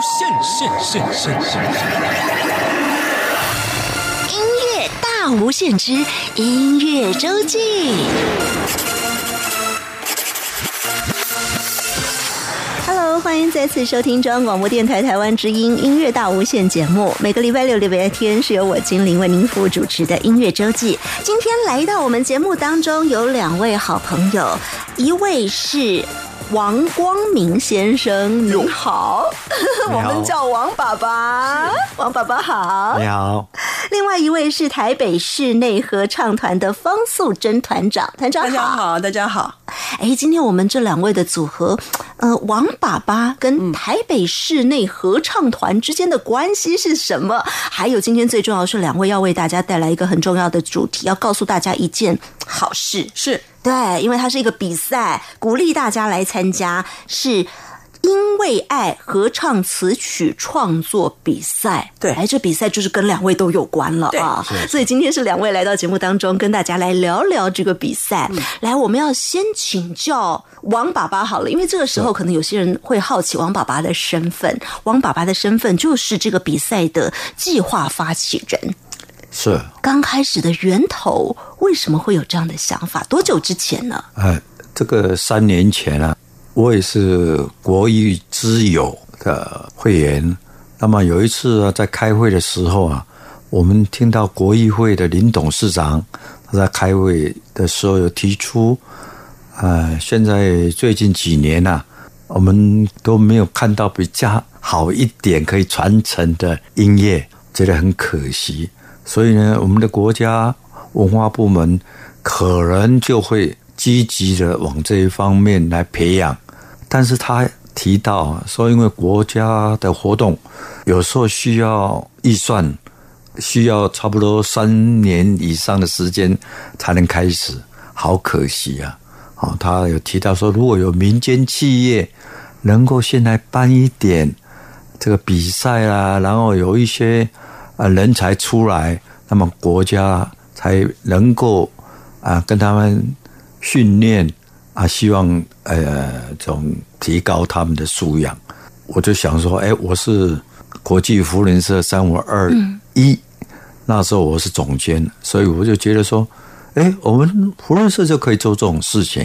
现现现现现！音乐大无限之音乐周记。Hello，欢迎再次收听中央广播电台台湾之音音乐大无限节目。每个礼拜六、礼拜天是由我精灵为您服务主持的音乐周记。今天来到我们节目当中有两位好朋友，一位是。王光明先生，您好，我们叫王爸爸，王爸爸好，你好。另外一位是台北室内合唱团的方素珍团长，团长大家好，大家好。哎，今天我们这两位的组合，呃，王爸爸跟台北室内合唱团之间的关系是什么？还有今天最重要的是，两位要为大家带来一个很重要的主题，要告诉大家一件好事，是。对，因为它是一个比赛，鼓励大家来参加，是因为爱合唱词曲创作比赛。对，哎，这比赛就是跟两位都有关了啊。所以今天是两位来到节目当中，跟大家来聊聊这个比赛。来，我们要先请教王爸爸好了，因为这个时候可能有些人会好奇王爸爸的身份。王爸爸的身份就是这个比赛的计划发起人。是刚开始的源头，为什么会有这样的想法？多久之前呢？哎，这个三年前啊，我也是国艺之友的会员。那么有一次啊，在开会的时候啊，我们听到国艺会的林董事长他在开会的时候有提出，啊，现在最近几年呐，我们都没有看到比较好一点可以传承的音乐，觉得很可惜。所以呢，我们的国家文化部门可能就会积极的往这一方面来培养。但是他提到说，因为国家的活动有时候需要预算，需要差不多三年以上的时间才能开始，好可惜啊！哦，他有提到说，如果有民间企业能够先来办一点这个比赛啊，然后有一些。啊，人才出来，那么国家才能够啊跟他们训练啊，希望呃这种提高他们的素养。我就想说，哎，我是国际福人社三五二一，那时候我是总监，所以我就觉得说，哎，我们福人社就可以做这种事情，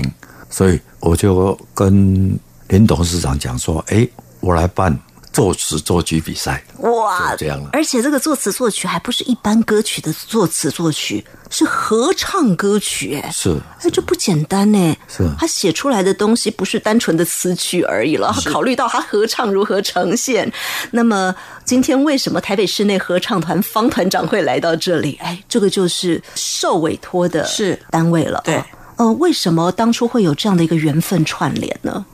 所以我就跟林董事长讲说，哎，我来办。作词作曲比赛哇，这样了。而且这个作词作曲还不是一般歌曲的作词作曲，是合唱歌曲，哎，是，哎，这不简单呢。是，他写出来的东西不是单纯的词曲而已了，他考虑到他合唱如何呈现。那么今天为什么台北室内合唱团方团长会来到这里？哎，这个就是受委托的是单位了。对，呃，为什么当初会有这样的一个缘分串联呢？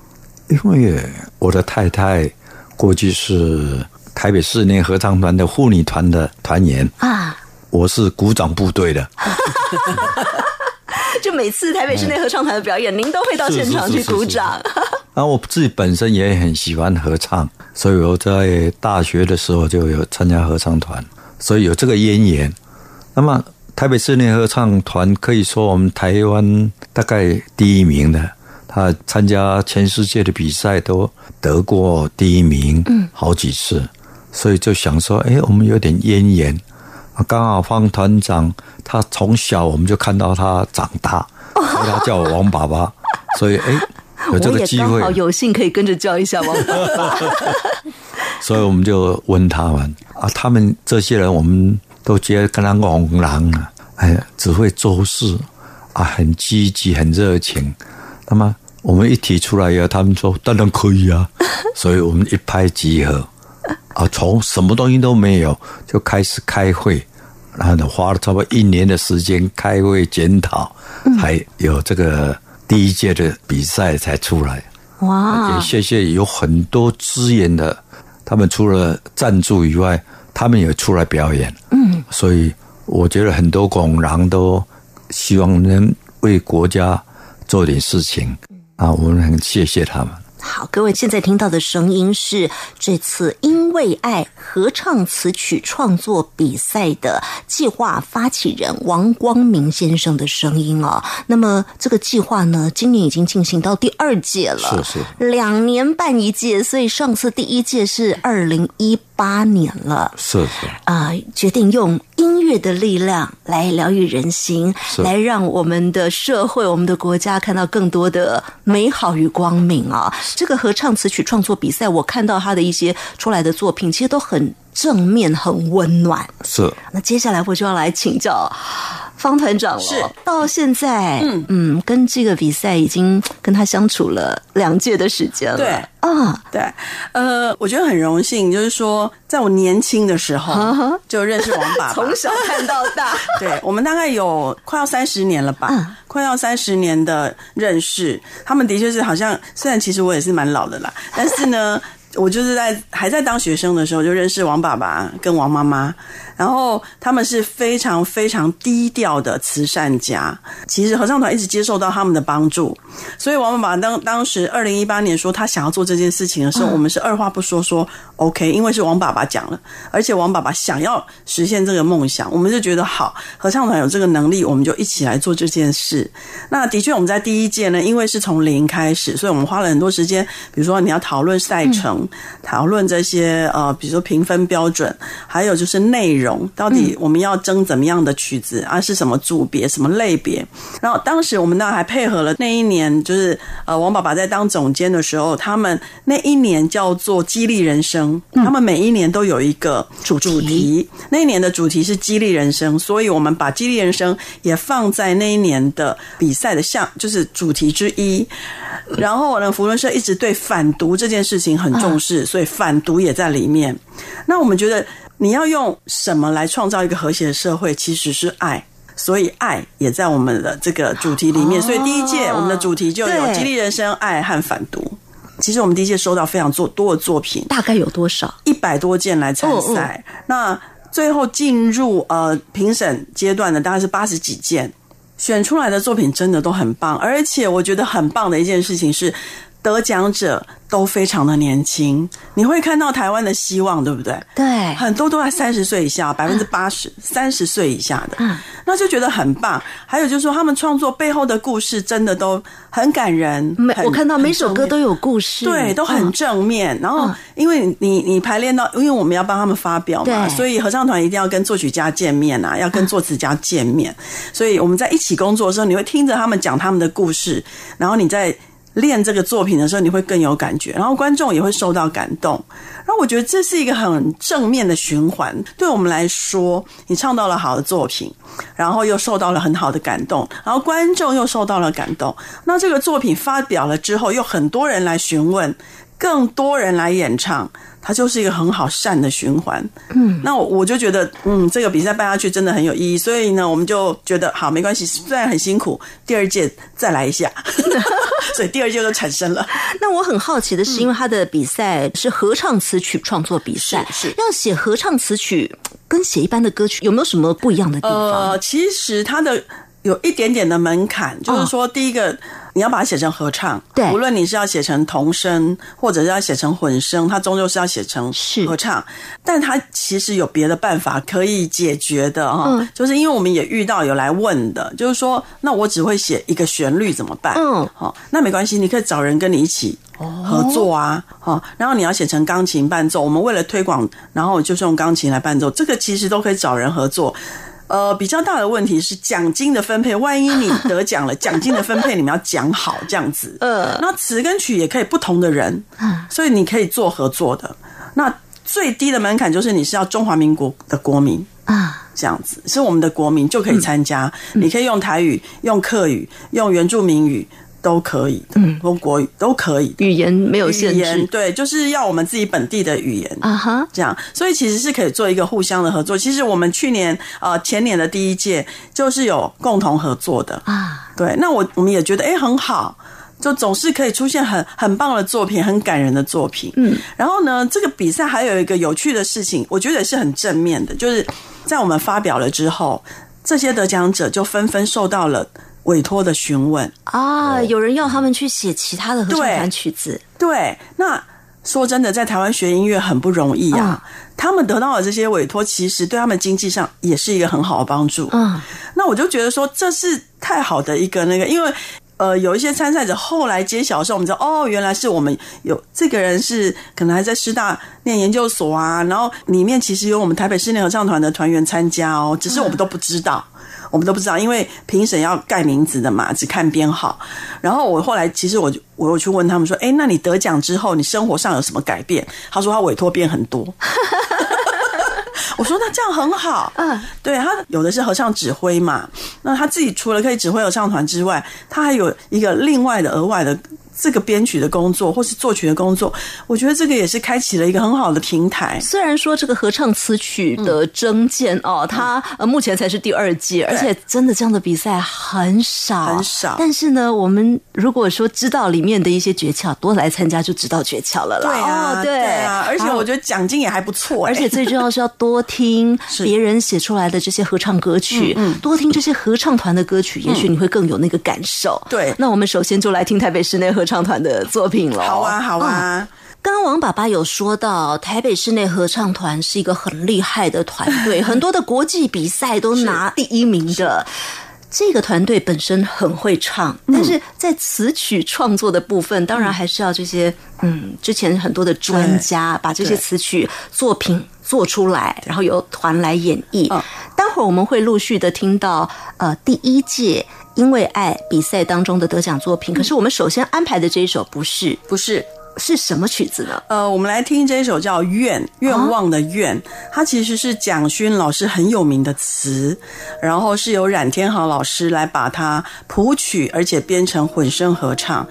因为我的太太。过去是台北市内合唱团的妇女团的团员啊，我是鼓掌部队的，就每次台北市内合唱团的表演，您都会到现场去鼓掌。然后 我自己本身也很喜欢合唱，所以我在大学的时候就有参加合唱团，所以有这个渊源。那么台北市内合唱团可以说我们台湾大概第一名的。他参加全世界的比赛都得过第一名，嗯，好几次，所以就想说，哎，我们有点渊源。刚好方团长他从小我们就看到他长大，所以他叫我王爸爸，所以哎，有这个机会，好有幸可以跟着叫一下王爸爸。所以我们就问他们啊，他们这些人我们都觉得跟他红狼啊，哎，只会做事啊，很积极，很热情。那么我们一提出来以后，他们说当然可以啊，所以我们一拍即合啊，从什么东西都没有就开始开会，然后呢花了差不多一年的时间开会检讨，还有这个第一届的比赛才出来。哇！也谢谢有很多资源的，他们除了赞助以外，他们也出来表演。嗯，所以我觉得很多工人都希望能为国家。做点事情啊，我们很谢谢他们。好，各位现在听到的声音是这次“因为爱”合唱词曲创作比赛的计划发起人王光明先生的声音哦。那么这个计划呢，今年已经进行到第二届了，是是两年办一届，所以上次第一届是二零一八年了。是是啊、决定用音乐的力量来疗愈人心，是来让我们的社会、我们的国家看到更多的美好与光明啊！这个合唱词曲创作比赛，我看到他的一些出来的作品，其实都很正面、很温暖。是，那接下来我就要来请教方团长了。是到现在，嗯嗯，跟这个比赛已经跟他相处了两届的时间了。对啊，对，呃，我觉得很荣幸，就是说，在我年轻的时候就认识王爸爸，从小看到大。对我们大概有快要三十年了吧，嗯快要三十年的认识，他们的确是好像，虽然其实我也是蛮老的啦，但是呢。我就是在还在当学生的时候就认识王爸爸跟王妈妈，然后他们是非常非常低调的慈善家。其实合唱团一直接受到他们的帮助，所以王爸爸当当时二零一八年说他想要做这件事情的时候，我们是二话不说说 OK，因为是王爸爸讲了，而且王爸爸想要实现这个梦想，我们就觉得好，合唱团有这个能力，我们就一起来做这件事。那的确，我们在第一届呢，因为是从零开始，所以我们花了很多时间，比如说你要讨论赛程，讨论这些呃，比如说评分标准，还有就是内容，到底我们要争怎么样的曲子啊，是什么组别、什么类别。然后当时我们呢还配合了那一年，就是呃，王爸爸在当总监的时候，他们那一年叫做激励人生，他们每一年都有一个主主题，那一年的主题是激励人生，所以我们把激励人生也放在那一年的比赛的项，就是主题之一。然后呢，福伦社一直对反毒这件事情很重视，所以反毒也在里面。那我们觉得你要用什么来创造一个和谐的社会，其实是爱。所以爱也在我们的这个主题里面，所以第一届我们的主题就有对激励人生、爱和反毒。其实我们第一届收到非常多多的作品，大概有多少？一百多件来参赛。那最后进入呃评审阶段的大概是八十几件，选出来的作品真的都很棒，而且我觉得很棒的一件事情是。得奖者都非常的年轻，你会看到台湾的希望，对不对？对很多都在三十岁以下，百分之八十三十岁以下的，嗯那就觉得很棒。还有就是说，他们创作背后的故事真的都很感人。每我看到每首歌都有故事，对，都很嗯正面。然后嗯，因为你你你排练到，因为我们要帮他们发表嘛，所以合唱团一定要跟作曲家见面啊，要跟作词家见面。所以我们在一起工作的时候，你会听着他们讲他们的故事，然后你在。练这个作品的时候，你会更有感觉，然后观众也会受到感动。然后我觉得这是一个很正面的循环。对我们来说，你唱到了好的作品，然后又受到了很好的感动，然后观众又受到了感动。那这个作品发表了之后，又很多人来询问，更多人来演唱，它就是一个很好善的循环。嗯，那我我就觉得，嗯，这个比赛办下去真的很有意义。所以呢，我们就觉得好，没关系，虽然很辛苦，第二届再来一下，所以第二届就产生了。那我很好奇的是，因为他的比赛是合唱词曲创作比赛，是是要写合唱词曲跟写一般的歌曲有没有什么不一样的地方？呃，其实它的有一点点的门槛，就是说，第一个你要把它写成合唱，对无论你是要写成童声，或者是要写成混声，它终究是要写成是合唱。但它其实有别的办法可以解决的哈，嗯就是因为我们也遇到有来问的，就是说，那我只会写一个旋律怎么办？嗯好，那没关系，你可以找人跟你一起合作啊，好，然后你要写成钢琴伴奏，我们为了推广，然后就是用钢琴来伴奏，这个其实都可以找人合作。呃，比较大的问题是奖金的分配，万一你得奖了，奖金的分配你们要讲好这样子。呃那词跟曲也可以不同的人，所以你可以做合作的。那最低的门槛就是你是要中华民国的国民。啊，这样子是我们的国民就可以参加，你可以用台语、用客语、用原住民语都可以的，用国语都可以的。语言没有限语言制对，就是要我们自己本地的语言啊哈，这样，所以其实是可以做一个互相的合作。其实我们去年呃前年的第一届就是有共同合作的，啊，对，那我我们也觉得哎、诶很好，就总是可以出现很很棒的作品，很感人的作品。嗯，然后呢，这个比赛还有一个有趣的事情，我觉得也是很正面的，就是在我们发表了之后，这些得奖者就纷纷受到了委托的询问。啊，有人要他们去写其他的合唱对团曲子，对，那说真的，在台湾学音乐很不容易啊。他们得到的这些委托，其实对他们经济上也是一个很好的帮助。嗯，那我就觉得说，这是太好的一个那个，因为。呃，有一些参赛者后来揭晓的时候，我们知道哦，原来是我们有这个人是可能还在师大念研究所啊，然后里面其实有我们台北室内合唱团的团员参加哦，只是我们都不知道。我们都不知道，因为评审要盖名字的嘛，只看编号。然后我后来其实我就我有去问他们说，哎，那你得奖之后，你生活上有什么改变？他说他委托变很多。我说那这样很好，嗯，对他有的是合唱指挥嘛，那他自己除了可以指挥合唱团之外，他还有一个另外的额外的这个编曲的工作或是作曲的工作，我觉得这个也是开启了一个很好的平台。虽然说这个合唱词曲的征件哦，它呃目前才是第二届，而且真的这样的比赛很少。很少。但是呢，我们如果说知道里面的一些诀窍，多来参加就知道诀窍了啦。对啊，哦、对。啊，而且我觉得奖金也还不错、而且最重要是要多听 别人写出来的这些合唱歌曲，多听这些合唱团的歌曲，也许你会更有那个感受。对。那我们首先就来听台北室内合唱团的作品了。好啊，好嗯啊。刚刚王爸爸有说到，台北室内合唱团是一个很厉害的团队，很多的国际比赛都拿第一名的。这个团队本身很会唱，但是在词曲创作的部分，当然还是要这些嗯，之前很多的专家把这些词曲作品做出来，然后由团来演绎。嗯待会儿我们会陆续的听到呃第一届因为爱比赛当中的得奖作品，可是我们首先安排的这一首不是。不是，是什么曲子呢？呃，我们来听这一首叫《愿愿望的愿》，它其实是蒋勋老师很有名的词，然后是由冉天豪老师来把它谱曲，而且编成混声合唱，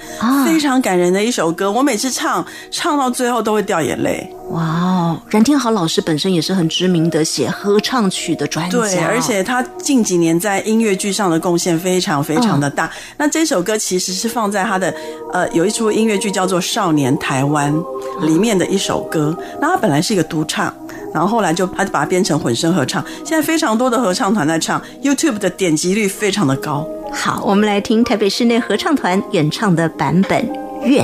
非常感人的一首歌。我每次唱唱到最后都会掉眼泪。哇哦，冉天豪老师本身也是很知名的写合唱曲的专家，对，而且他近几年在音乐剧上的贡献非常非常的大。那这首歌其实是放在他的呃有一出音乐剧叫做《少年台湾》里面的一首歌。那它本来是一个独唱。然后后来就它就把它变成混声合唱，现在非常多的合唱团在唱，YouTube 的点击率非常的高。好，我们来听台北室内合唱团演唱的版本《愿》。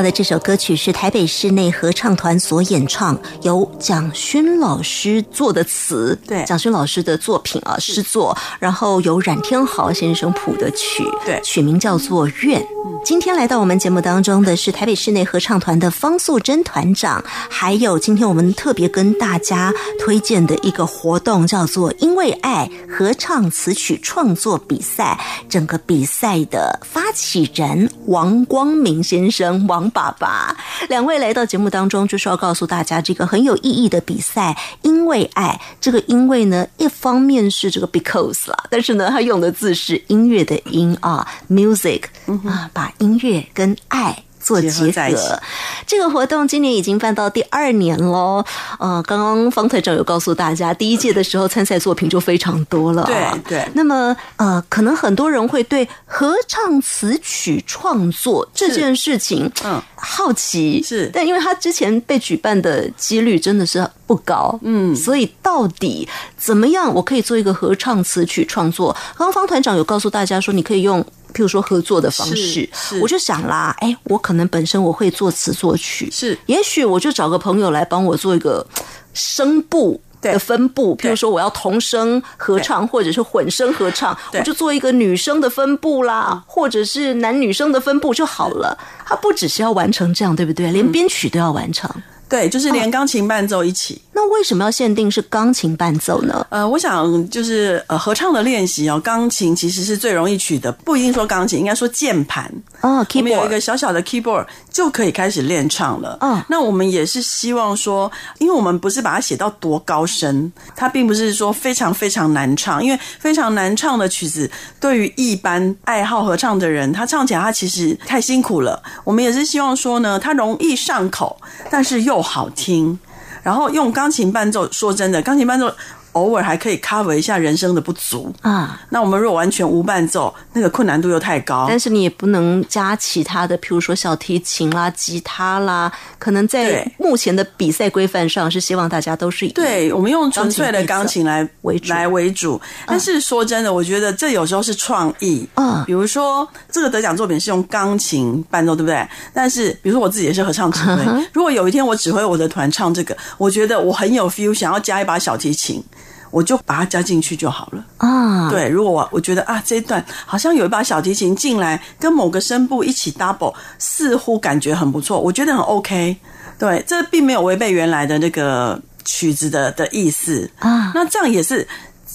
到的这首歌曲是台北室内合唱团所演唱，由蒋勋老师作的词，对蒋勋老师的作品啊诗作，然后由冉天豪先生谱的曲，对曲名叫做《愿》。今天来到我们节目当中的是台北室内合唱团的方素珍团长，还有今天我们特别跟大家推荐的一个活动，叫做“因为爱”合唱词曲创作比赛。整个比赛的发起人王光明先生，王爸爸，两位来到节目当中，就是要告诉大家这个很有意义的比赛“因为爱”。这个“因为”呢，一方面是这个 because 啦，但是呢，他用的字是音乐的“音”啊，music 啊，把音乐跟爱。做结结合这个活动今年已经办到第二年喽。呃，刚刚方团长有告诉大家，第一届的时候参赛作品就非常多了、啊。对对那么呃，可能很多人会对合唱词曲创作这件事情，嗯好奇是但因为他之前被举办的几率真的是不高，嗯所以到底怎么样，我可以做一个合唱词曲创作？刚刚方团长有告诉大家说，你可以用。譬如说合作的方式我就想啦，哎，我可能本身我会作词作曲，是。也许我就找个朋友来帮我做一个声部的分布，譬如说我要童声合唱或者是混声合唱，我就做一个女生的分布啦，或者是男女生的分布就好了。它不只是要完成这样，对不对？嗯。连编曲都要完成。对，就是连钢琴伴奏一起。那为什么要限定是钢琴伴奏呢？呃，我想就是呃，合唱的练习哦，钢琴其实是最容易取的，不一定说钢琴，应该说键盘。哦我们有一，keyboard 个小小的 keyboard 就可以开始练唱了。嗯那我们也是希望说，因为我们不是把它写到多高深，它并不是说非常非常难唱，因为非常难唱的曲子，对于一般爱好合唱的人，他唱起来他其实太辛苦了。我们也是希望说呢，它容易上口，但是又好听。然后用钢琴伴奏，说真的，钢琴伴奏偶尔还可以 cover 一下人生的不足。啊，那我们如果完全无伴奏，那个困难度又太高。但是你也不能加其他的，譬如说小提琴啦、吉他啦，可能在目前的比赛规范上是希望大家都是以对，我们用纯粹的钢琴来为主来为主。但是说真的，我觉得这有时候是创意。啊比如说这个得奖作品是用钢琴伴奏，对不对？但是比如说我自己也是合唱指挥，如果有一天我指挥我的团唱这个，我觉得我很有 feel，想要加一把小提琴。我就把它加进去就好了。啊，对，如果我我觉得啊这一段好像有一把小提琴进来，跟某个声部一起 double，似乎感觉很不错，我觉得很 OK。对，这并没有违背原来的那个曲子的的意思啊那这样也是。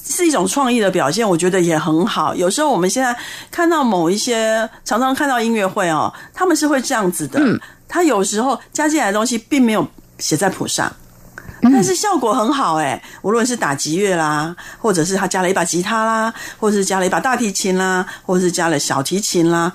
是一种创意的表现，我觉得也很好。有时候我们现在看到某一些，常常看到音乐会哦，他们是会这样子的。嗯，他有时候加进来的东西并没有写在谱上，但是效果很好哎、无论是打击乐啦，或者是他加了一把吉他啦，或者是加了一把大提琴啦，或者是加了小提琴啦，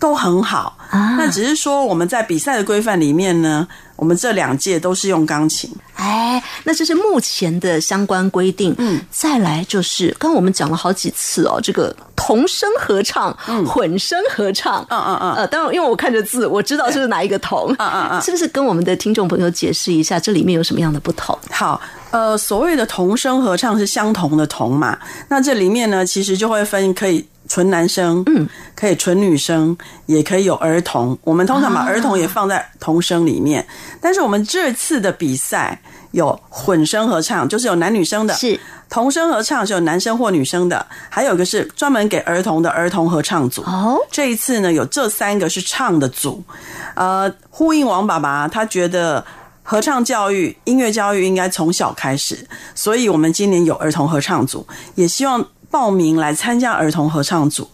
都很好。啊那只是说我们在比赛的规范里面呢，我们这两届都是用钢琴。哎，那这是目前的相关规定。嗯，再来就是刚刚我们讲了好几次哦，这个童声合唱、混声合唱。嗯嗯嗯呃，当然，因为我看着字，我知道这是哪一个童。嗯嗯嗯是不是跟我们的听众朋友解释一下，这里面有什么样的不同？好，呃，所谓的童声合唱是相同的童嘛，那这里面呢，其实就会分可以纯男生，嗯，可以纯女生，也可以有儿童。我们通常把儿童也放在童声里面，但是我们这次的比赛有混声合唱，就是有男女生的，是。童声合唱是有男生或女生的，还有一个是专门给儿童的儿童合唱组。哦，这一次呢，有这三个是唱的组，呃，呼应王爸爸，他觉得合唱教育、音乐教育应该从小开始，所以我们今年有儿童合唱组，也希望报名来参加儿童合唱组。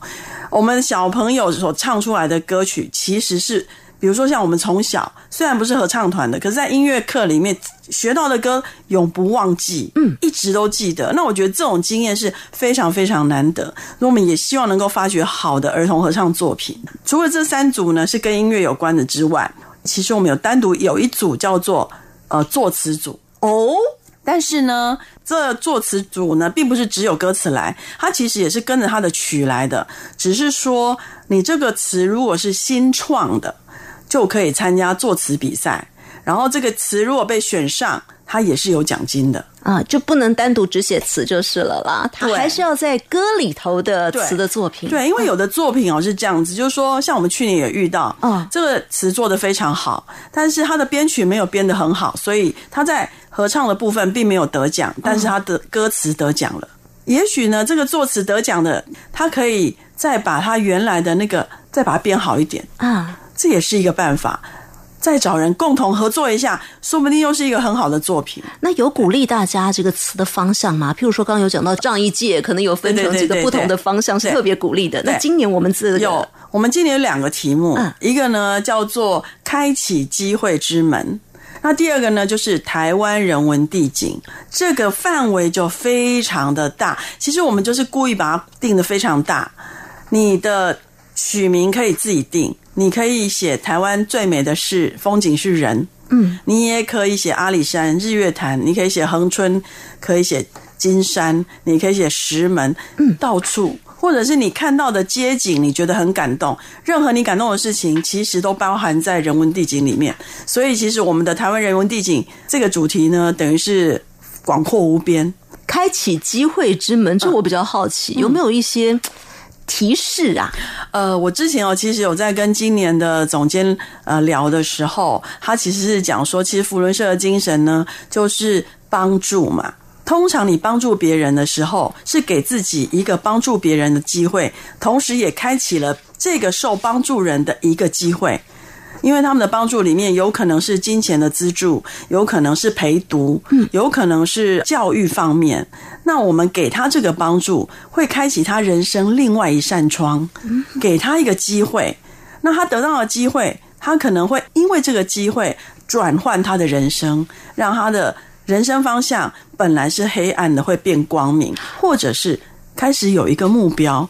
我们小朋友所唱出来的歌曲，其实是。比如说，像我们从小虽然不是合唱团的，可是在音乐课里面学到的歌永不忘记，嗯，一直都记得。那我觉得这种经验是非常非常难得。那我们也希望能够发掘好的儿童合唱作品。除了这三组呢是跟音乐有关的之外，其实我们有单独有一组叫做呃作词组哦，但是呢，这作词组呢，并不是只有歌词来，它其实也是跟着它的曲来的。只是说，你这个词如果是新创的，就可以参加作词比赛。然后这个词如果被选上，它也是有奖金的。啊，就不能单独只写词就是了啦，他还是要在歌里头的词的作品。对，因为有的作品哦是这样子，就是说，像我们去年也遇到，啊这个词做的非常好，但是他的编曲没有编得很好，所以他在合唱的部分并没有得奖，但是他的歌词得奖了。也许呢，这个作词得奖的，他可以再把他原来的那个再把它编好一点，啊，这也是一个办法。再找人共同合作一下，说不定又是一个很好的作品。那有鼓励大家这个词的方向吗？譬如说，刚刚有讲到上一届可能有分成几个不同的方向，是特别鼓励的。那今年我们这个有，我们今年有两个题目，嗯一个呢叫做“开启机会之门”，那第二个呢就是台湾人文地景，这个范围就非常的大。其实我们就是故意把它定的非常大，你的取名可以自己定，你可以写台湾最美的是风景是人，嗯，你也可以写阿里山、日月潭，你可以写恒春，可以写金山，你可以写石门，嗯，到处，或者是你看到的街景，你觉得很感动，任何你感动的事情，其实都包含在人文地景里面。所以，其实我们的台湾人文地景这个主题呢，等于是广阔无边。开启机会之门，这我比较好奇，有没有一些提示啊？呃，我之前哦，其实有在跟今年的总监呃聊的时候，他其实是讲说，其实福伦社的精神呢，就是帮助嘛。通常你帮助别人的时候，是给自己一个帮助别人的机会，同时也开启了这个受帮助人的一个机会。因为他们的帮助里面有可能是金钱的资助，有可能是陪读，有可能是教育方面。那我们给他这个帮助，会开启他人生另外一扇窗，给他一个机会。那他得到的机会，他可能会因为这个机会转换他的人生，让他的人生方向本来是黑暗的会变光明，或者是开始有一个目标。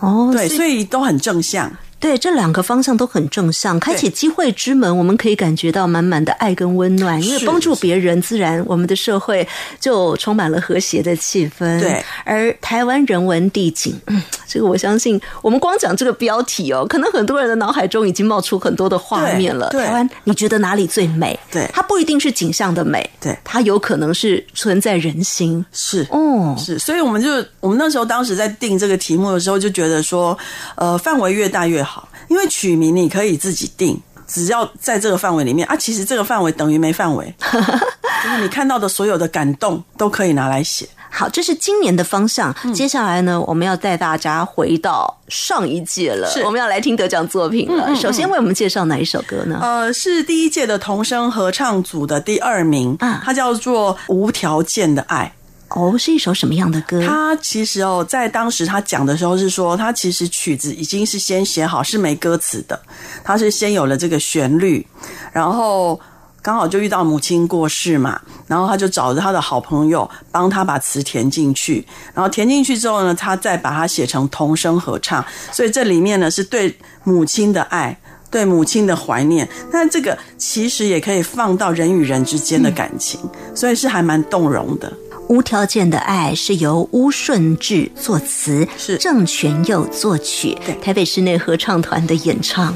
哦，对，所以都很正向。对，这两个方向都很正向，开启机会之门，我们可以感觉到满满的爱跟温暖。因为帮助别人，自然我们的社会就充满了和谐的气氛。对，而台湾人文地景，嗯，这个我相信，我们光讲这个标题哦，可能很多人的脑海中已经冒出很多的画面了。台湾，你觉得哪里最美？对它不一定是景象的美，对它有可能是存在人心。是哦，是，所以我们就我们那时候当时在定这个题目的时候，就觉得说，呃，范围越大越好，因为取名你可以自己定，只要在这个范围里面啊，其实这个范围等于没范围，就是你看到的所有的感动都可以拿来写。好，这是今年的方向。嗯接下来呢，我们要带大家回到上一届了，我们要来听得奖作品了。首先为我们介绍哪一首歌呢？呃，是第一届的童声合唱组的第二名，啊它叫做《无条件的爱》。哦，是一首什么样的歌？他其实哦，在当时他讲的时候是说，他其实曲子已经是先写好，是没歌词的。他是先有了这个旋律，然后刚好就遇到母亲过世嘛，然后他就找着他的好朋友帮他把词填进去，然后填进去之后呢，他再把它写成童声合唱。所以这里面呢是对母亲的爱。对母亲的怀念，但这个其实也可以放到人与人之间的感情，所以是还蛮动容的。无条件的爱是由巫顺志作词，是郑全佑作曲，对台北室内合唱团的演唱。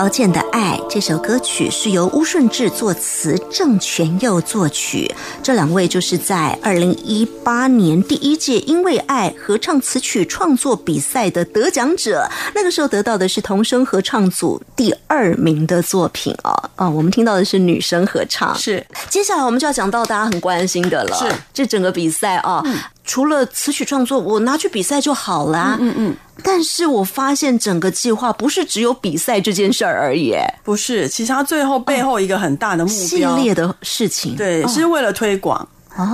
条件的爱这首歌曲是由乌顺志作词，郑全佑作曲。这两位就是在二零一八年第一届因为爱合唱词曲创作比赛的得奖者。那个时候得到的是童声合唱组第二名的作品哦。啊，我们听到的是女生合唱。是接下来我们就要讲到大家很关心的了，是这整个比赛啊。除了词曲创作，我拿去比赛就好啦。嗯嗯。但是我发现整个计划不是只有比赛这件事儿而已，不是？其实它最后背后一个很大的目系标，列的事情。对，哦是为了推广。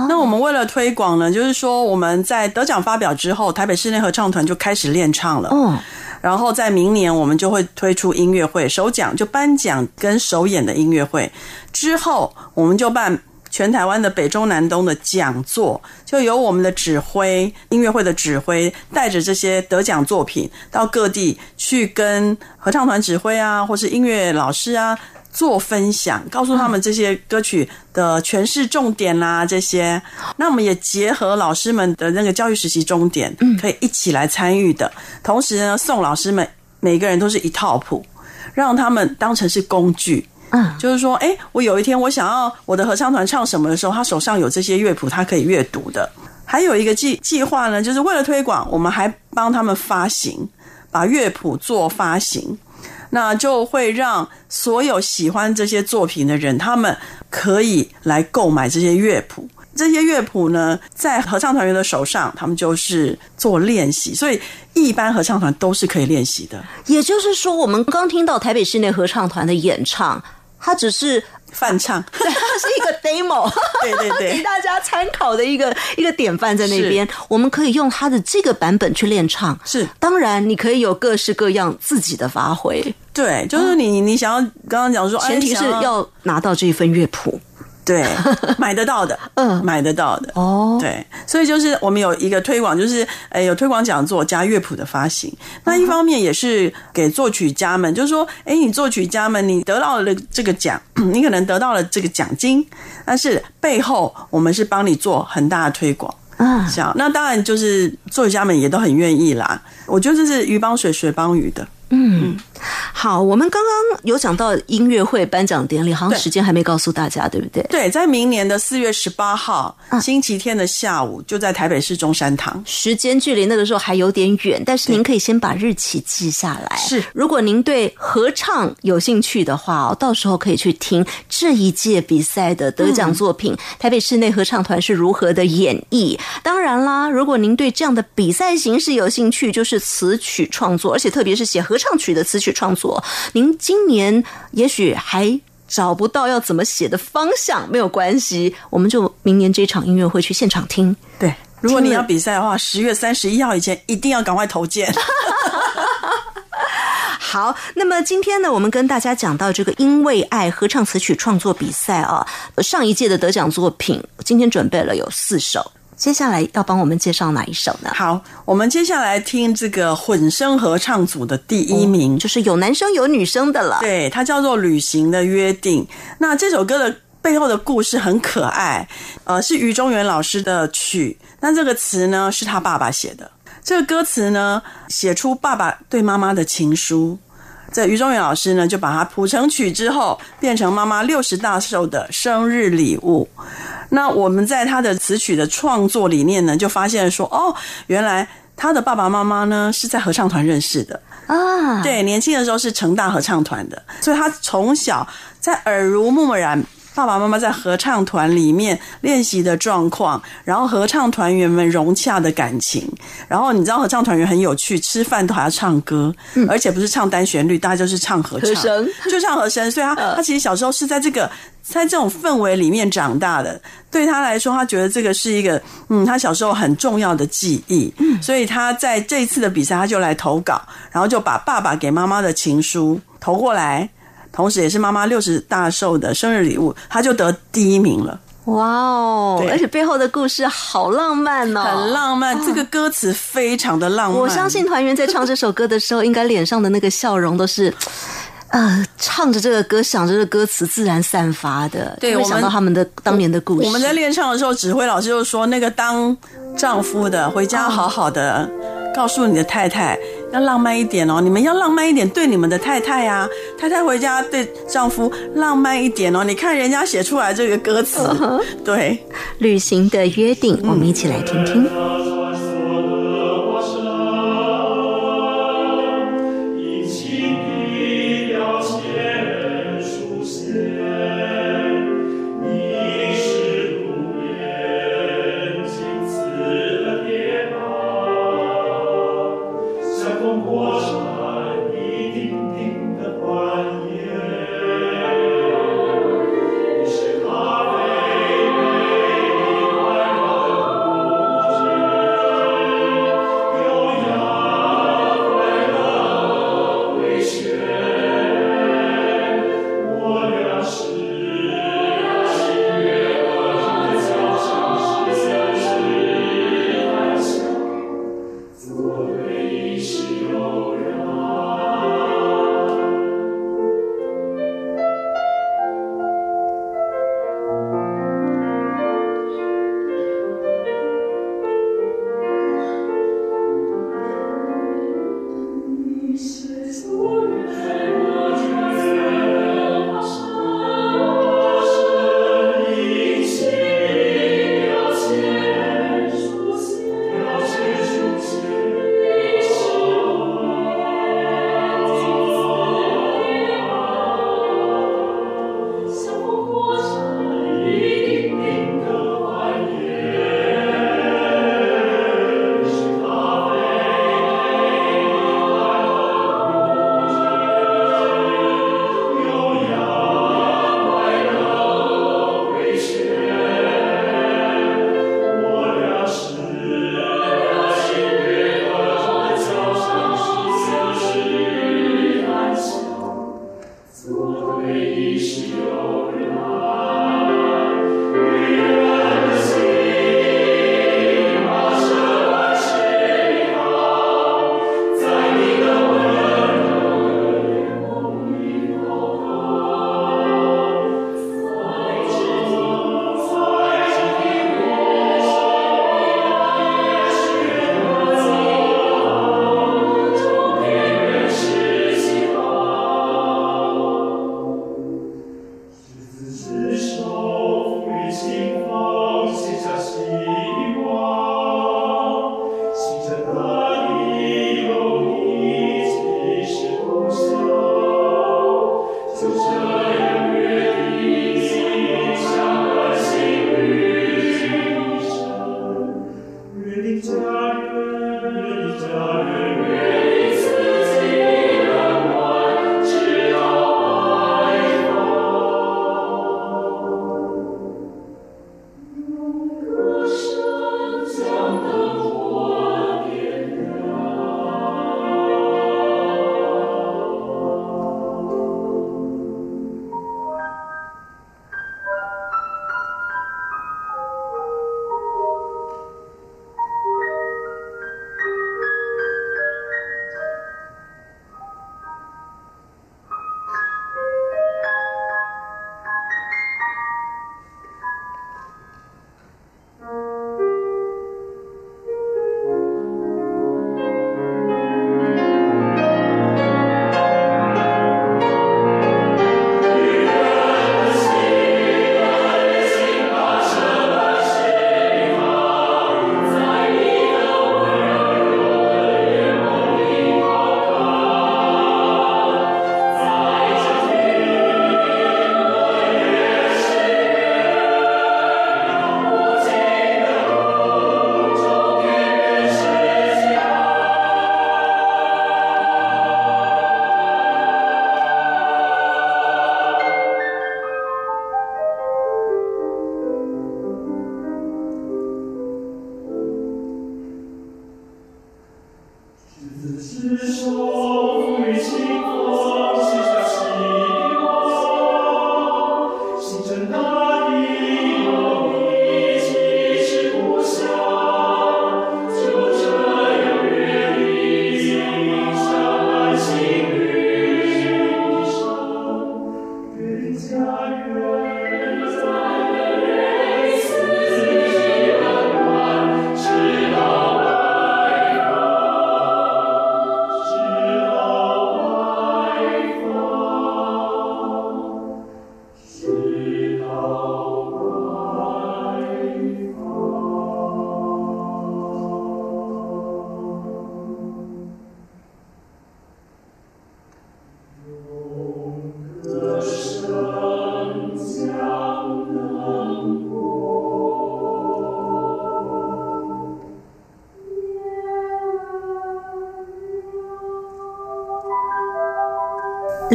那我们为了推广呢，就是说我们在得奖发表之后，台北室内合唱团就开始练唱了。嗯，然后在明年我们就会推出音乐会首奖，就颁奖跟首演的音乐会。之后我们就办全台湾的北中南东的讲座，就由我们的指挥音乐会的指挥带着这些得奖作品到各地去跟合唱团指挥啊，或是音乐老师啊。做分享，告诉他们这些歌曲的诠释重点啦、这些，那我们也结合老师们的那个教育实习终点，可以一起来参与的。同时呢，送老师们每个人都是一套谱，让他们当成是工具。嗯，就是说，哎，我有一天我想要我的合唱团唱什么的时候，他手上有这些乐谱，他可以阅读的。还有一个计计划呢，就是为了推广，我们还帮他们发行，把乐谱做发行。那就会让所有喜欢这些作品的人，他们可以来购买这些乐谱。这些乐谱呢，在合唱团员的手上，他们就是做练习，所以一般合唱团都是可以练习的。也就是说，我们刚听到台北室内合唱团的演唱，它只是翻唱，对，它是一个 demo，对对对。给大家参考的一个一个典范在那边。我们可以用它的这个版本去练唱，是。当然你可以有各式各样自己的发挥，对，就是你你想要刚刚讲说，哎前提是想要拿到这一份乐谱。对 买得到的，嗯买得到的。哦，对，所以就是我们有一个推广，就是呃有推广讲座加乐谱的发行。那一方面也是给作曲家们，就是说，哎，你作曲家们，你得到了这个奖，你可能得到了这个奖金，但是背后我们是帮你做很大的推广。啊，这样，那当然就是作曲家们也都很愿意啦。我觉得这是鱼帮水，水帮鱼的。好，我们刚刚有讲到音乐会颁奖典礼，好像时间还没告诉大家，对不对？对，在明年的四月十八号、星期天的下午，就在台北市中山堂。时间距离那个时候还有点远，但是您可以先把日期记下来。是如果您对合唱有兴趣的话哦，到时候可以去听这一届比赛的得奖作品，台北室内合唱团是如何的演绎。当然啦，如果您对这样的比赛形式有兴趣，就是词曲创作，而且特别是写合唱曲的词曲创作，您今年也许还。找不到要怎么写的方向没有关系，我们就明年这场音乐会去现场听。对，如果你要比赛的话，十月三十一号以前一定要赶快投件。好，那么今天呢，我们跟大家讲到这个“因为爱”合唱词曲创作比赛啊，上一届的得奖作品，今天准备了有四首。接下来要帮我们介绍哪一首呢？好，我们接下来听这个混声合唱组的第一名，就是有男生有女生的了。对，它叫做《旅行的约定》。那这首歌的背后的故事很可爱，呃，是于中原老师的曲，那这个词呢是他爸爸写的。这个歌词呢，写出爸爸对妈妈的情书。这于中元老师呢，就把它谱成曲之后，变成妈妈六十大寿的生日礼物。那我们在他的词曲的创作里面呢，就发现说，哦，原来他的爸爸妈妈呢是在合唱团认识的。啊，对，年轻的时候是成大合唱团的，所以他从小在耳濡目染爸爸妈妈在合唱团里面练习的状况，然后合唱团员们融洽的感情，然后你知道合唱团员很有趣，吃饭都还要唱歌，而且不是唱单旋律，大家就是唱合唱，和声。就唱和声，所以他他其实小时候是在这个。在这种氛围里面长大的，对他来说，他觉得这个是一个，嗯，他小时候很重要的记忆。嗯，所以他在这一次的比赛，他就来投稿，然后就把爸爸给妈妈的情书投过来，同时也是妈妈六十大寿的生日礼物，他就得第一名了，哇哦！而且背后的故事好浪漫哦，很浪漫。这个歌词非常的浪漫，我相信团员在唱这首歌的时候，应该脸上的那个笑容都是。呃，唱着这个歌，想着这个歌词，自然散发的，会对我们想到他们的当年的故事。我们在练唱的时候，指挥老师就说：“那个当丈夫的回家好好的告诉你的太太，要浪漫一点哦，你们要浪漫一点对你们的太太啊，太太回家对丈夫浪漫一点哦。你看人家写出来这个歌词，对，旅行的约定，我们一起来听听。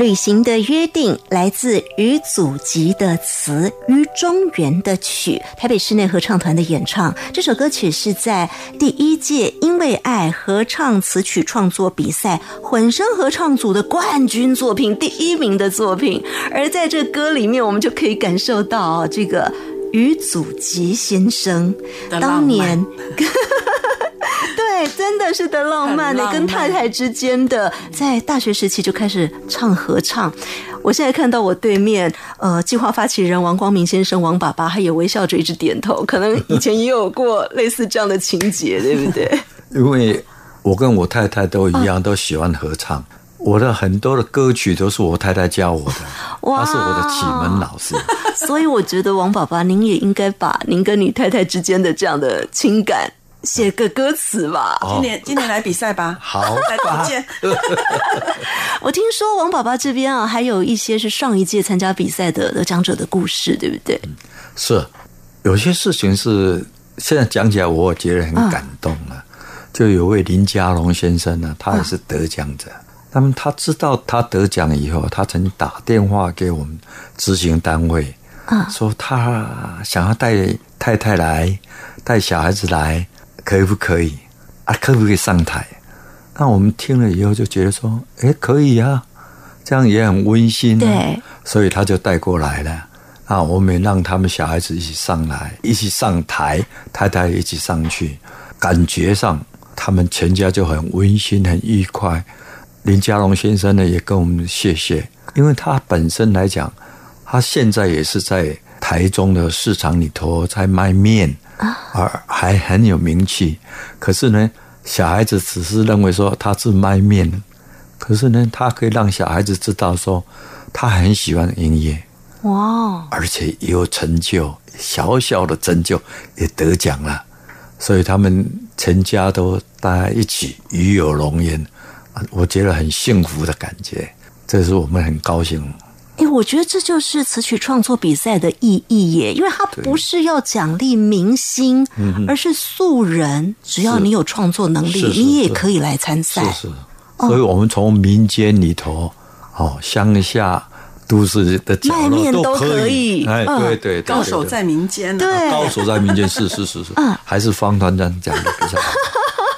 旅行的约定来自于祖籍的词，于中原的曲，台北室内合唱团的演唱。这首歌曲是在第一届因为爱合唱词曲创作比赛混声合唱组的冠军作品，第一名的作品。而在这歌里面，我们就可以感受到这个于祖吉先生当年。对，真的是的浪漫的，很浪漫跟太太之间的，在大学时期就开始唱合唱。我现在看到我对面，呃，计划发起人王光明先生，王爸爸，他也微笑着一直点头，可能以前也有过类似这样的情节，对不对？因为我跟我太太都一样，都喜欢合唱。我的很多的歌曲都是我太太教我的，哇她是我的启蒙老师。所以我觉得王爸爸，您也应该把您跟你太太之间的这样的情感写个歌词吧。哦今年今年来比赛吧，好来推荐。我听说王爸爸这边啊，还有一些是上一届参加比赛的得奖者的故事，对不对？是有些事情是现在讲起来，我觉得很感动啊。就有位林家龙先生呢，他也是得奖者。那么他知道他得奖以后，他曾经打电话给我们执行单位，啊说他想要带太太来，带小孩子来，可不可以？啊，可不可以上台？那我们听了以后就觉得说，诶，可以啊，这样也很温馨、啊。对，所以他就带过来了。啊，我们也让他们小孩子一起上来，一起上台，太太也一起上去，感觉上他们全家就很温馨、很愉快。林家龙先生呢也跟我们谢谢，因为他本身来讲，他现在也是在台中的市场里头在卖面，而还很有名气。可是呢，小孩子只是认为说他是卖面，可是呢，他可以让小孩子知道说他很喜欢音乐。哇，而且也有成就，小小的成就也得奖了，所以他们全家都大家一起与有荣焉，啊我觉得很幸福的感觉，这是我们很高兴。哎，我觉得这就是词曲创作比赛的意义耶，因为它不是要奖励明星，而是素人，只要你有创作能力，你也可以来参赛。是是，所以我们从民间里头，哦，乡下、都市的角卖面都可可以哎，嗯对对，高手在民间、啊，对。高手在民间，是是是是嗯，还是方团长讲的比较好。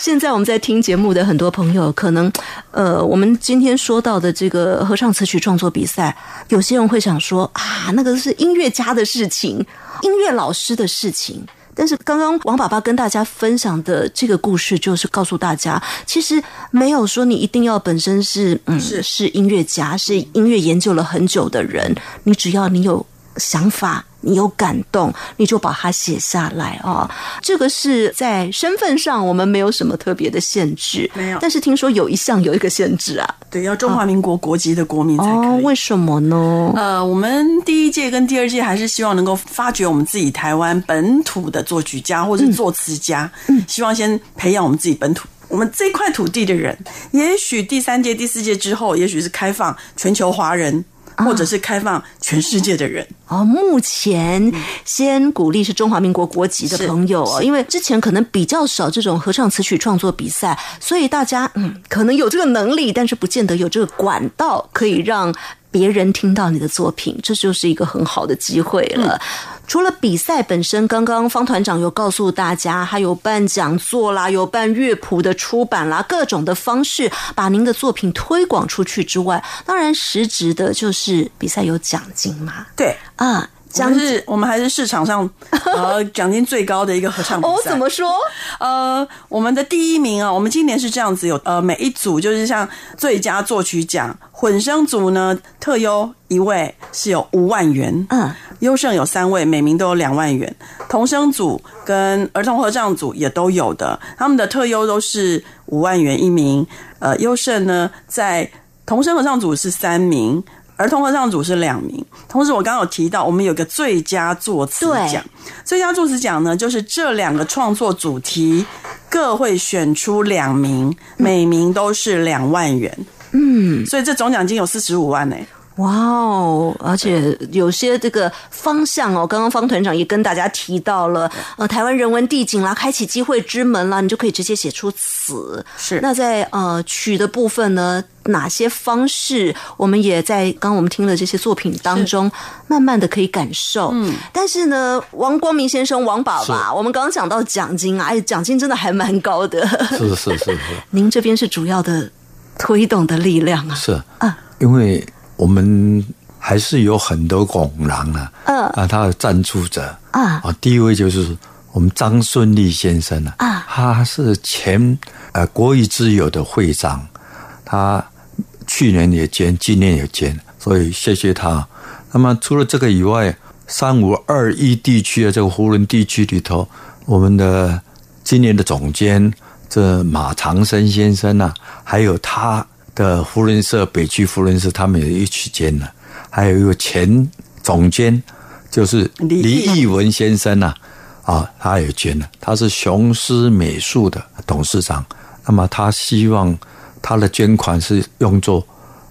现在我们在听节目的很多朋友，可能呃，我们今天说到的这个合唱词曲创作比赛，有些人会想说啊，那个是音乐家的事情，音乐老师的事情。但是刚刚王爸爸跟大家分享的这个故事，就是告诉大家，其实没有说你一定要本身是嗯是是音乐家，是音乐研究了很久的人，你只要你有想法，你有感动，你就把它写下来啊、这个是在身份上我们没有什么特别的限制，没有但是听说有一项有一个限制啊，对，要中华民国国籍的国民才可哦，以。为什么呢？呃，我们第一届跟第二届还是希望能够发掘我们自己台湾本土的作曲家或者作词家，嗯希望先培养我们自己本土。我们这块土地的人，也许第三届、第四届之后，也许是开放全球华人，或者是开放全世界的人。哦，目前先鼓励是中华民国国籍的朋友哦，因为之前可能比较少这种合唱词曲创作比赛，所以大家嗯可能有这个能力，但是不见得有这个管道可以让别人听到你的作品，这就是一个很好的机会了。除了比赛本身，刚刚方团长有告诉大家，还有办讲座啦，有办乐谱的出版啦，各种的方式把您的作品推广出去之外，当然实质的就是比赛有奖金嘛，对，啊，我们是我们还是市场上 呃奖金最高的一个合唱比赛。哦，怎么说？呃，我们的第一名啊，我们今年是这样子有呃每一组就是像最佳作曲奖，混声组呢特优一位是有五万元，嗯，优胜有三位，每名都有两万元。童声组跟儿童合唱组也都有的，他们的特优都是五万元一名，呃，优胜呢在童声合唱组是三名。儿童合唱组是两名，同时我刚刚有提到，我们有个最佳作词奖。最佳作词奖呢，就是这两个创作主题各会选出两名，每名都是两万元。嗯，所以这总奖金有四十五万呢、哇哦！而且有些这个方向哦，刚刚方团长也跟大家提到了，呃，台湾人文地景啦，开启机会之门啦，你就可以直接写出词。是那在呃曲的部分呢，哪些方式，我们也在刚刚我们听了这些作品当中，慢慢的可以感受。嗯，但是呢，王光明先生，王爸爸，我们刚刚讲到奖金啊，哎，奖金真的还蛮高的。是是是是 您这边是主要的推动的力量啊。是啊，因为我们还是有很多拱廊啊，嗯。啊，他的赞助者啊。啊，第一位就是我们张顺利先生啊，啊。他是前呃国语之友的会长，他去年也捐，今年也捐，所以谢谢他。那么除了这个以外，三五二一地区的这个湖人地区里头，我们的今年的总监这马长生先生呐、还有他的福伦社北区福伦社，他们也一起捐了，还有一个前总监就是李李义义文先生呐、啊，他也捐了，他是雄狮美术的董事长。那么他希望他的捐款是用作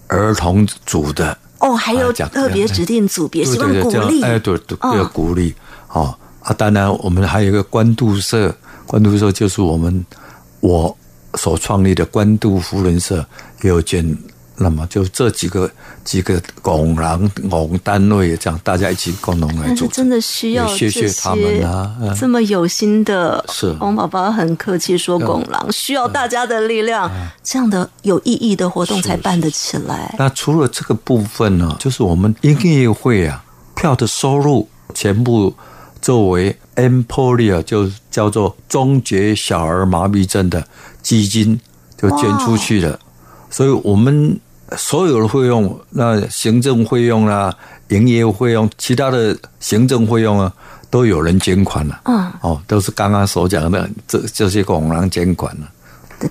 儿童组的哦，还有特别指定组别，对希望对对，这样鼓励。哎，对对，嗯要鼓励哦啊！当然，我们还有一个关渡社，关渡社就是我们我所创立的关渡福人社也有捐。那么就这几个几个拱廊拱单位，这样大家一起共同来做。真的需要谢谢他们啊嗯这么有心的，是王宝宝很客气说拱廊需要大家的力量，这样的有意义的活动才办得起来。那除了这个部分呢，就是我们音乐会啊，票的收入全部作为 Emporia 就叫做终结小儿麻痹症的基金，就捐出去了。所以我们所有的费用，那行政费用啦、营业费用、其他的行政费用啊，都有人捐款了。嗯，哦，都是刚刚所讲的这这些拱廊捐款了。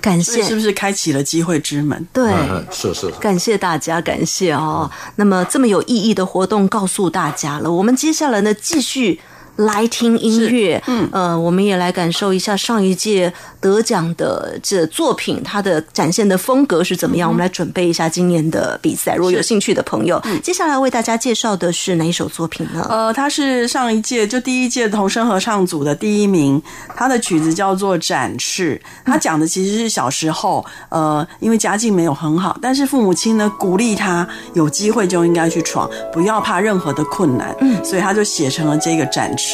感谢是不是开启了机会之门？对。嗯，是是。感谢大家，感谢哦。那么这么有意义的活动告诉大家了，我们接下来呢继续来听音乐，嗯，呃，我们也来感受一下上一届得奖的这作品它的展现的风格是怎么样。我们来准备一下今年的比赛，如果有兴趣的朋友，接下来为大家介绍的是哪一首作品呢？呃，他是上一届就第一届童声合唱组的第一名，他的曲子叫做《展翅》，他讲的其实是小时候，呃，因为家境没有很好，但是父母亲呢鼓励他有机会就应该去闯，不要怕任何的困难，嗯，所以他就写成了这个《展翅》。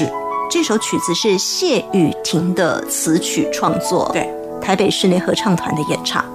这首曲子是谢雨婷的词曲创作，对，台北室内合唱团的演唱。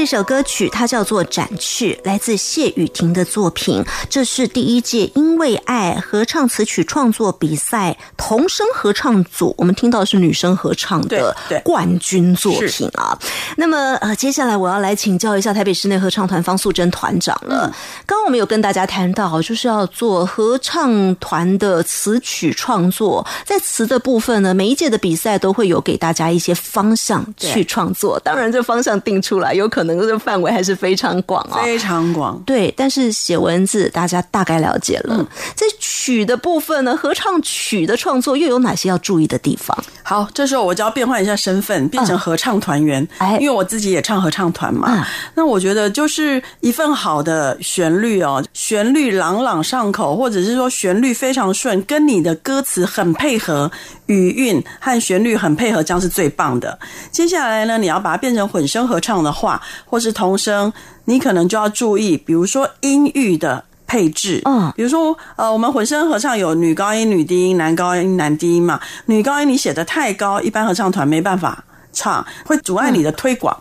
这首歌曲，它叫做《展翅》，来自谢雨婷的作品。这是第一届“因为爱”合唱词曲创作比赛童声合唱组，我们听到是女生合唱的冠军作品啊。那么呃，接下来我要来请教一下台北室内合唱团方素珍团长了。刚刚我们有跟大家谈到，就是要做合唱团的词曲创作，在词的部分呢，每一届的比赛都会有给大家一些方向去创作。当然，这方向定出来，有可能这个范围还是非常广啊、非常广。对，但是写文字大家大概了解嗯了。在曲的部分呢，合唱曲的创作又有哪些要注意的地方？好，这时候我就要变换一下身份，变成合唱团员。哎因为我自己也唱合唱团嘛。嗯那我觉得就是一份好的旋律哦，旋律朗朗上口，或者是说旋律非常顺，跟你的歌词很配合，语韵和旋律很配合，这样是最棒的。接下来呢，你要把它变成混声合唱的话，或是童声，你可能就要注意，比如说音域的。配置，嗯比如说，呃，我们混声合唱有女高音、女低音、男高音、男低音嘛。女高音你写的太高，一般合唱团没办法唱，会阻碍你的推广。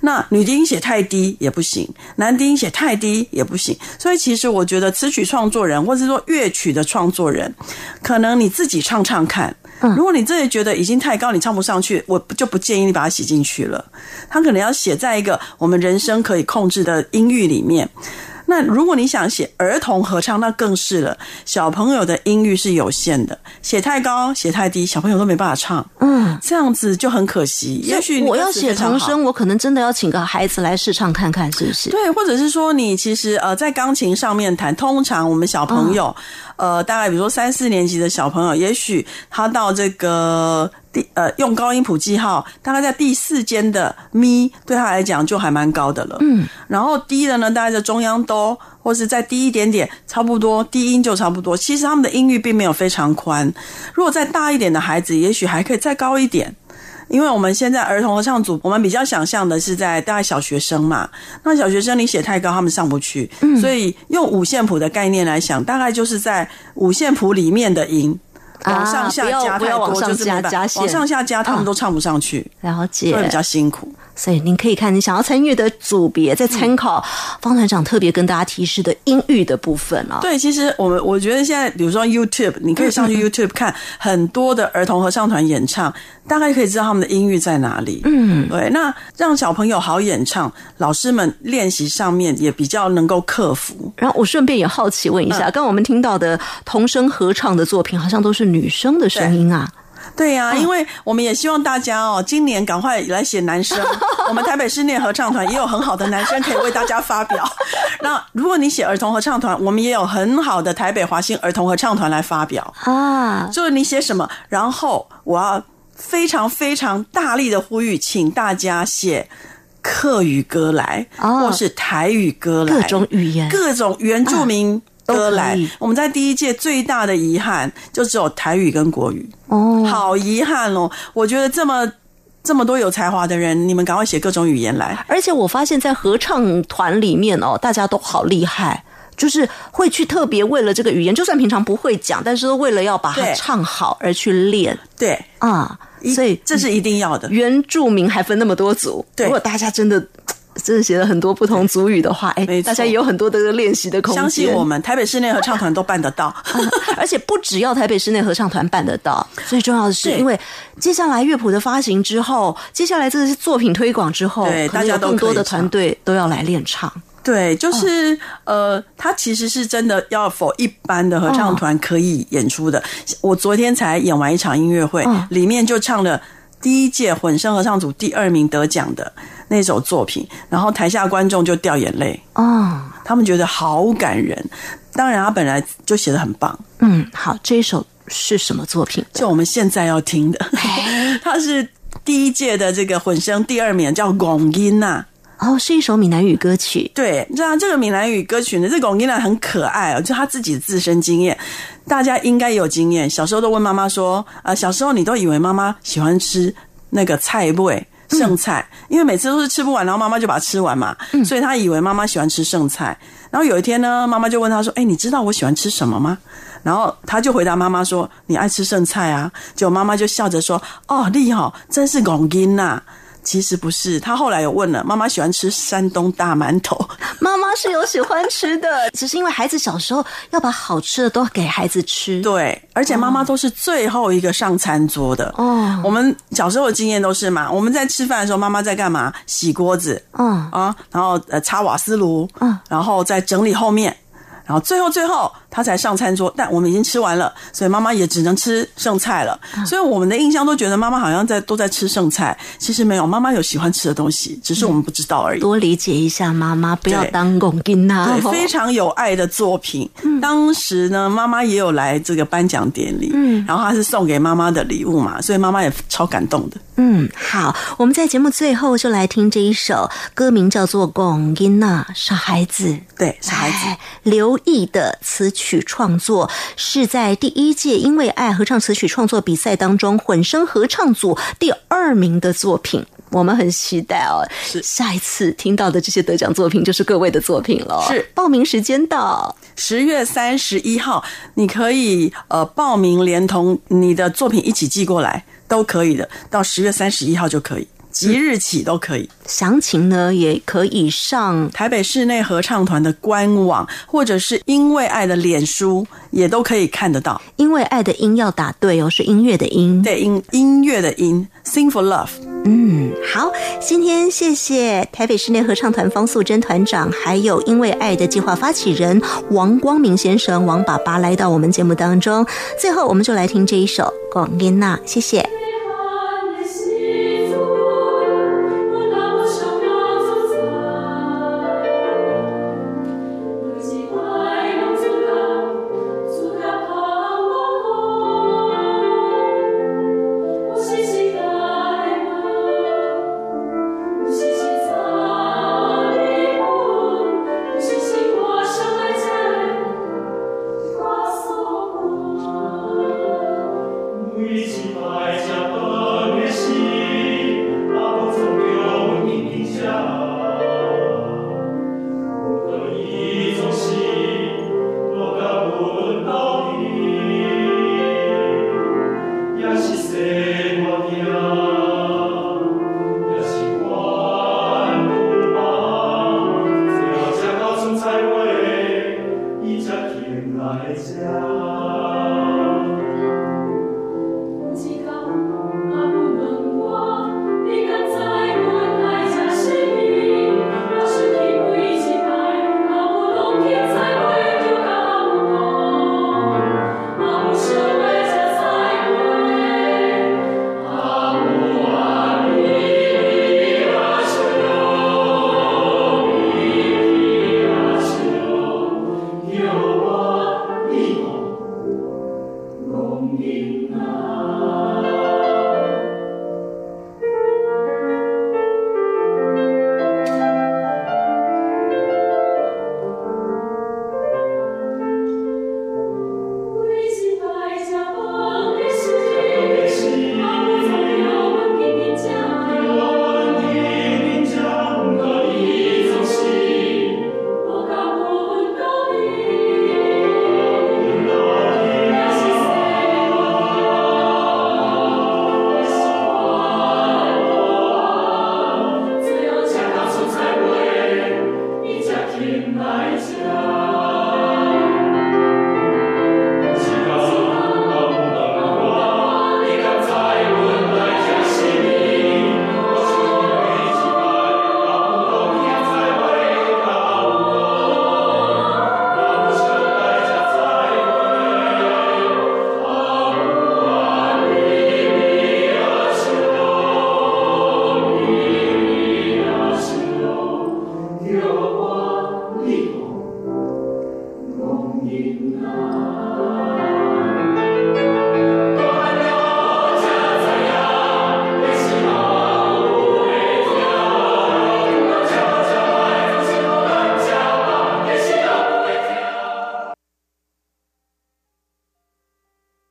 那女低音写太低也不行，男低音写太低也不行。所以其实我觉得词曲创作人，或者是说乐曲的创作人，可能你自己唱唱看。如果你真的觉得已经太高，你唱不上去，我就不建议你把它写进去了。它可能要写在一个我们人声可以控制的音域里面。那如果你想写儿童合唱，那更是了。小朋友的音域是有限的，写太高、写太低，小朋友都没办法唱。嗯，这样子就很可惜。也许我要写非常好童声，我可能真的要请个孩子来试唱看看，是不是？对，或者是说你其实呃在钢琴上面弹，通常我们小朋友、呃大概比如说三四年级的小朋友，也许他到这个第呃用高音谱记号，大概在第四间的咪对他来讲就还蛮高的了。嗯，然后低的呢，大概在中央哆，或是再低一点点，差不多低音就差不多。其实他们的音域并没有非常宽，如果再大一点的孩子，也许还可以再高一点。因为我们现在儿童合唱组，我们比较想象的是在大概小学生嘛，那小学生你写太高，他们上不去，所以用五线谱的概念来想，大概就是在五线谱里面的音。啊往上下加太多，不要往上就是没办法加往上下加，他们都唱不上去，了解会比较辛苦。所以您可以看你想要参与的组别，再参考方团长特别跟大家提示的音域的部分啊。对，其实我们我觉得现在，比如说 YouTube，你可以上去 YouTube 看很多的儿童合唱团演唱，大概可以知道他们的音域在哪里。嗯，对，那让小朋友好演唱，老师们练习上面也比较能够克服。然后我顺便也好奇问一下，刚刚我们听到的童声合唱的作品，好像都是女生的声音啊。对呀、因为我们也希望大家哦，今年赶快来写男生。我们台北室内合唱团也有很好的男生可以为大家发表。那如果你写儿童合唱团，我们也有很好的台北华兴儿童合唱团来发表。啊，就是你写什么，然后我要非常非常大力的呼吁，请大家写客语歌来，哦或是台语歌来，各种语言各种原住民歌来。我们在第一届最大的遗憾就只有台语跟国语，哦，好遗憾哦！我觉得这么这么多有才华的人，你们赶快写各种语言来。而且我发现，在合唱团里面哦，大家都好厉害。就是会去特别为了这个语言，就算平常不会讲，但是为了要把它唱好而去练对，啊。所以这是一定要的。原住民还分那么多组，如果大家真的真的写了很多不同族语的话，哎大家也有很多的练习的空间。相信我们，台北室内合唱团都办得到。而且不只要台北室内合唱团办得到，最重要的是，因为接下来乐谱的发行之后，接下来这个是作品推广之后，对大家都更多的团队都要来练唱。对，就是、呃，它其实是真的要否一般的合唱团可以演出的。我昨天才演完一场音乐会，嗯里面就唱了第一届混声合唱组第二名得奖的那首作品，然后台下观众就掉眼泪，哦，他们觉得好感人。当然，他本来就写的很棒，嗯，好，这一首是什么作品？就我们现在要听的，它是第一届的这个混声第二名，叫龚音呐。哦，是一首闽南语歌曲。对，这样这个闽南语歌曲呢，这个龚琳娜很可爱哦，就她自己的自身经验，大家应该有经验。小时候都问妈妈说，呃，小时候你都以为妈妈喜欢吃那个菜味，剩菜，因为每次都是吃不完，然后妈妈就把它吃完嘛，所以他以为妈妈喜欢吃剩菜。然后有一天呢，妈妈就问他说：“哎，你知道我喜欢吃什么吗？”然后他就回答妈妈说：“你爱吃剩菜啊。”结果妈妈就笑着说：“哦，厉害，真是拱音呐。”其实不是，他后来有问了，妈妈喜欢吃山东大馒头，妈妈是有喜欢吃的，只是因为孩子小时候要把好吃的都给孩子吃。对，而且妈妈都是最后一个上餐桌的。哦，我们小时候的经验都是嘛，我们在吃饭的时候，妈妈在干嘛？洗锅子，嗯啊，然后呃擦瓦斯炉，嗯，然后再整理后面，然后最后最后她才上餐桌，但我们已经吃完了，所以妈妈也只能吃剩菜了。所以我们的印象都觉得妈妈好像在都在吃剩菜，其实没有，妈妈有喜欢吃的东西，只是我们不知道而已。多理解一下妈妈，不要当拱金呐。对，非常有爱的作品。当时呢，妈妈也有来这个颁奖典礼，嗯，然后她是送给妈妈的礼物嘛，所以妈妈也超感动的。嗯，好，我们在节目最后就来听这一首歌名叫做《龚金娜》，傻孩子。对，傻孩子哎，刘毅的词曲创作是在第一届因为爱合唱词曲创作比赛当中混声合唱组第二名的作品。我们很期待哦，是下一次听到的这些得奖作品就是各位的作品了。是报名时间到，十月三十一号，你可以呃报名，连同你的作品一起寄过来，都可以的。到十月三十一号就可以，即日起都可以。详情呢也可以上台北室内合唱团的官网，或者是因为爱的脸书，也都可以看得到。因为爱的音要打对哦，是音乐的音。对，音音乐的音，Sing for Love。嗯，好，今天谢谢台北室内合唱团方素珍团长，还有因为爱的计划发起人王光明先生王爸爸来到我们节目当中。最后，我们就来听这一首《广音娜》，谢谢。